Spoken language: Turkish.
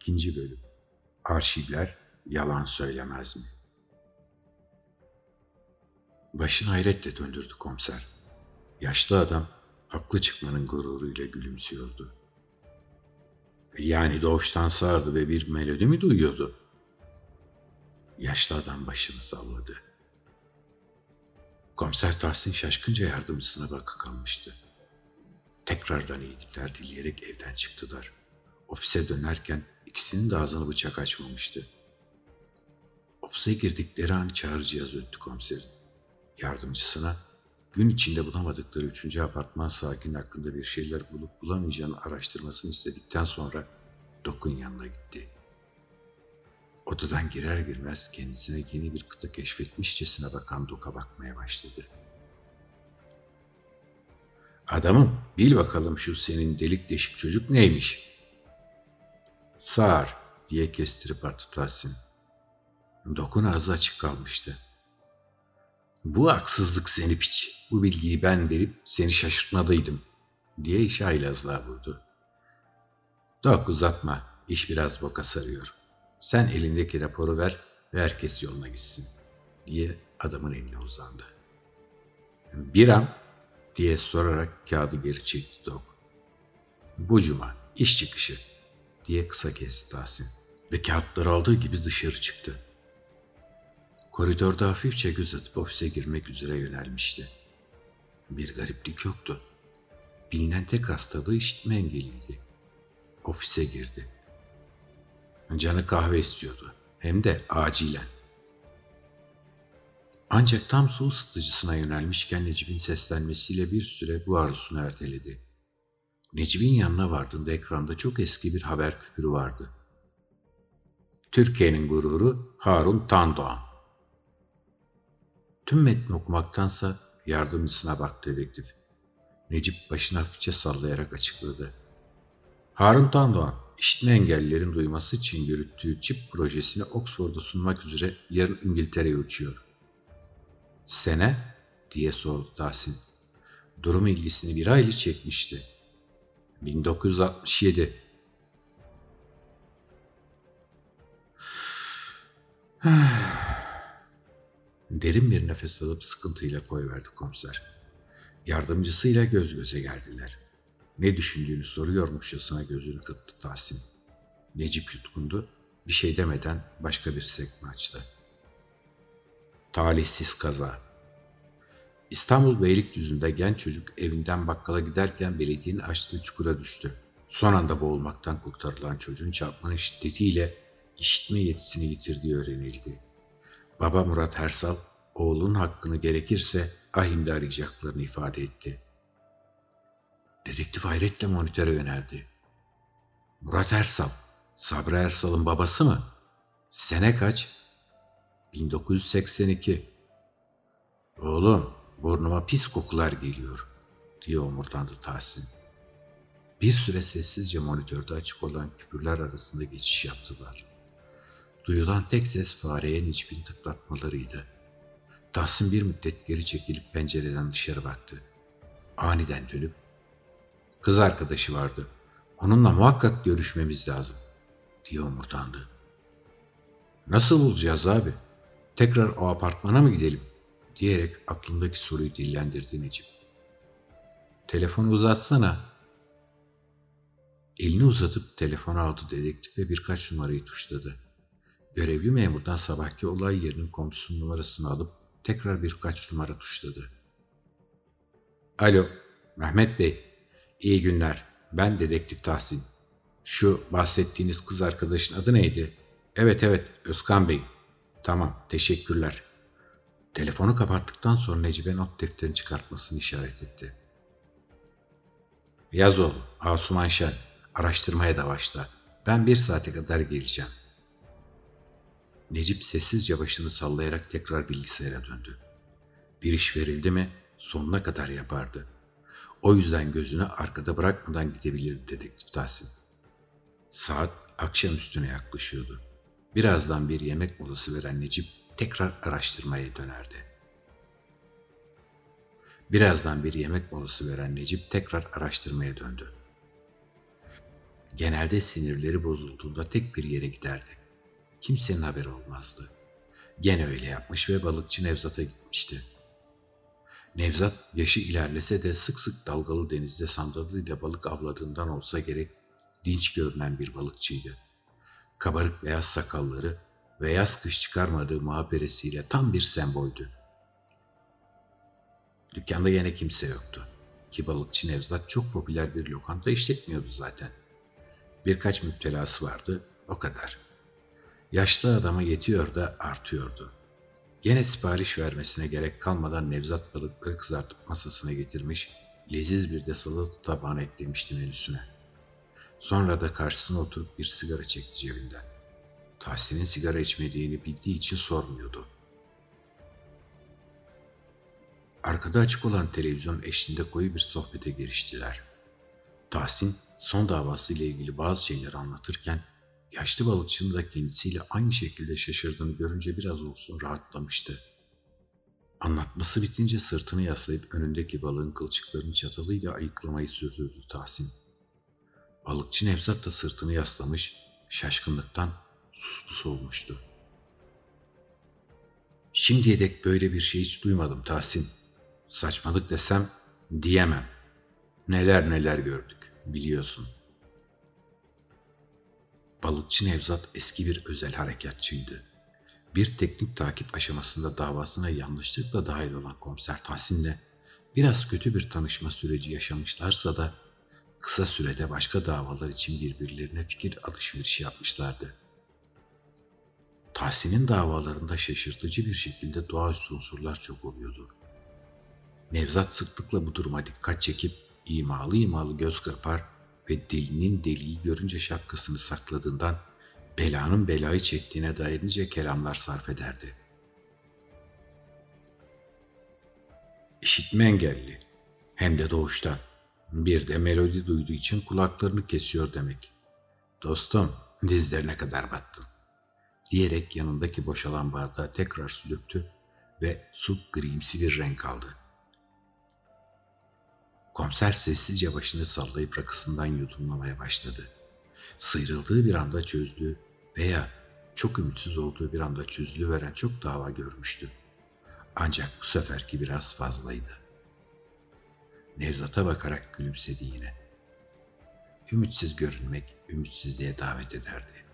İkinci bölüm. Arşivler yalan söylemez mi? Başını hayretle döndürdü komiser. Yaşlı adam haklı çıkmanın gururuyla gülümsüyordu. Yani doğuştan sağırdı ve bir melodi mi duyuyordu? Yaşlı adam başını salladı. Komiser Tahsin şaşkınca yardımcısına bakı kalmıştı. Tekrardan iyi günler dileyerek evden çıktılar. Ofise dönerken ikisinin de ağzını bıçak açmamıştı. Ofise girdikleri an çağrı cihazı öttü komiserin. Yardımcısına gün içinde bulamadıkları üçüncü apartman sakin hakkında bir şeyler bulup bulamayacağını araştırmasını istedikten sonra Dok'un yanına gitti. Odadan girer girmez kendisine yeni bir kıta keşfetmişçesine bakan Dok'a bakmaya başladı. Adamım bil bakalım şu senin delik deşik çocuk neymiş? Sağır diye kestirip attı Tahsin. Dokun ağzı açık kalmıştı. Bu haksızlık seni piç. Bu bilgiyi ben verip seni şaşırtmadaydım diye işe haylazlığa vurdu. Dok uzatma. İş biraz boka sarıyor. Sen elindeki raporu ver ve herkes yoluna gitsin diye adamın eline uzandı. Bir an diye sorarak kağıdı geri çekti Dok. Bu cuma iş çıkışı diye kısa kesti Tahsin ve kağıtları aldığı gibi dışarı çıktı. Koridorda hafifçe göz atıp ofise girmek üzere yönelmişti. Bir gariplik yoktu. Bilinen tek hastalığı işitme engelliydi. Ofise girdi. Canı kahve istiyordu. Hem de acilen. Ancak tam su ısıtıcısına yönelmişken Necip'in seslenmesiyle bir süre bu arzusunu erteledi. Necip'in yanına vardığında ekranda çok eski bir haber küpürü vardı. Türkiye'nin gururu Harun Tandoğan. Tüm metni okumaktansa yardımcısına baktı dedektif. Necip başını hafifçe sallayarak açıkladı. Harun Tandoğan, işitme engellilerin duyması için yürüttüğü çip projesini Oxford'a sunmak üzere yarın İngiltere'ye uçuyor. Sene? diye sordu Tahsin. Durum ilgisini bir aylı çekmişti. 1967. Derin bir nefes alıp sıkıntıyla koyverdi komiser. Yardımcısıyla göz göze geldiler. Ne düşündüğünü soruyormuşçasına gözünü kıptı Tahsin. Necip yutkundu, bir şey demeden başka bir sekme açtı. Talihsiz kaza. İstanbul Beylikdüzü'nde genç çocuk evinden bakkala giderken belediyenin açtığı çukura düştü. Son anda boğulmaktan kurtarılan çocuğun çarpmanın şiddetiyle işitme yetisini yitirdiği öğrenildi. Baba Murat Hersal, oğlunun hakkını gerekirse ahimde arayacaklarını ifade etti. Dedektif hayretle monitöre yöneldi. Murat Ersal, Sabri Ersal'ın babası mı? Sene kaç? 1982. Oğlum, burnuma pis kokular geliyor, diye omurdandı Tahsin. Bir süre sessizce monitörde açık olan küpürler arasında geçiş yaptılar. Duyulan tek ses fareye Necip'in tıklatmalarıydı. Tahsin bir müddet geri çekilip pencereden dışarı baktı. Aniden dönüp, kız arkadaşı vardı. Onunla muhakkak görüşmemiz lazım, diye omurdandı. Nasıl bulacağız abi? Tekrar o apartmana mı gidelim? Diyerek aklındaki soruyu dillendirdi Necip. Telefonu uzatsana. Elini uzatıp telefonu aldı dedektif ve birkaç numarayı tuşladı. Görevli memurdan sabahki olay yerinin komşusunun numarasını alıp tekrar birkaç numara tuşladı. Alo, Mehmet Bey. İyi günler. Ben dedektif Tahsin. Şu bahsettiğiniz kız arkadaşın adı neydi? Evet evet, Özkan Bey. Tamam, teşekkürler. Telefonu kapattıktan sonra Necip'e not defterini çıkartmasını işaret etti. Yaz oğlum, Asuman Şen. Araştırmaya da başla. Ben bir saate kadar geleceğim. Necip sessizce başını sallayarak tekrar bilgisayara döndü. Bir iş verildi mi sonuna kadar yapardı. O yüzden gözünü arkada bırakmadan gidebilirdi dedektif Tahsin. Saat akşam üstüne yaklaşıyordu. Birazdan bir yemek molası veren Necip tekrar araştırmaya dönerdi. Birazdan bir yemek molası veren Necip tekrar araştırmaya döndü. Genelde sinirleri bozulduğunda tek bir yere giderdi. Kimsenin haberi olmazdı. Gene öyle yapmış ve balıkçı Nevzat'a gitmişti. Nevzat yaşı ilerlese de sık sık dalgalı denizde sandalıyla balık avladığından olsa gerek dinç görünen bir balıkçıydı. Kabarık beyaz sakalları ve yaz kış çıkarmadığı muhaberesiyle tam bir semboldü. Dükkanda yine kimse yoktu. Ki balıkçı Nevzat çok popüler bir lokanta işletmiyordu zaten. Birkaç müptelası vardı, o kadar. Yaşlı adama yetiyor da artıyordu. Gene sipariş vermesine gerek kalmadan Nevzat balıkları kızartıp masasına getirmiş, leziz bir de salata tabağına eklemişti menüsüne. Sonra da karşısına oturup bir sigara çekti cebinden. Tahsin'in sigara içmediğini bildiği için sormuyordu. Arkada açık olan televizyon eşliğinde koyu bir sohbete giriştiler. Tahsin son davasıyla ilgili bazı şeyler anlatırken yaşlı balıkçının da kendisiyle aynı şekilde şaşırdığını görünce biraz olsun rahatlamıştı. Anlatması bitince sırtını yaslayıp önündeki balığın kılçıklarını çatalıyla ayıklamayı sürdürdü Tahsin. Balıkçı Nevzat da sırtını yaslamış, şaşkınlıktan suspus olmuştu. Şimdiye dek böyle bir şey hiç duymadım Tahsin. Saçmalık desem diyemem. Neler neler gördük biliyorsun. Balıkçı Nevzat eski bir özel harekatçıydı. Bir teknik takip aşamasında davasına yanlışlıkla dahil olan komiser Tahsin'le biraz kötü bir tanışma süreci yaşamışlarsa da kısa sürede başka davalar için birbirlerine fikir alışverişi yapmışlardı. Tahsin'in davalarında şaşırtıcı bir şekilde doğaüstü unsurlar çok oluyordu. Nevzat sıklıkla bu duruma dikkat çekip imalı imalı göz kırpar ve delinin deliği görünce şapkasını sakladığından belanın belayı çektiğine dair nice kelamlar sarf ederdi. İşitme engelli, hem de doğuştan. Bir de melodi duyduğu için kulaklarını kesiyor demek. Dostum, dizlerine kadar battın. Diyerek yanındaki boşalan bardağa tekrar su döktü ve su grimsi bir renk aldı. Komiser sessizce başını sallayıp rakısından yudumlamaya başladı. Sıyrıldığı bir anda çözdüğü veya çok ümitsiz olduğu bir anda çözülüveren çok dava görmüştü. Ancak bu seferki biraz fazlaydı. Nevzat'a bakarak gülümsedi yine. Ümitsiz görünmek ümitsizliğe davet ederdi.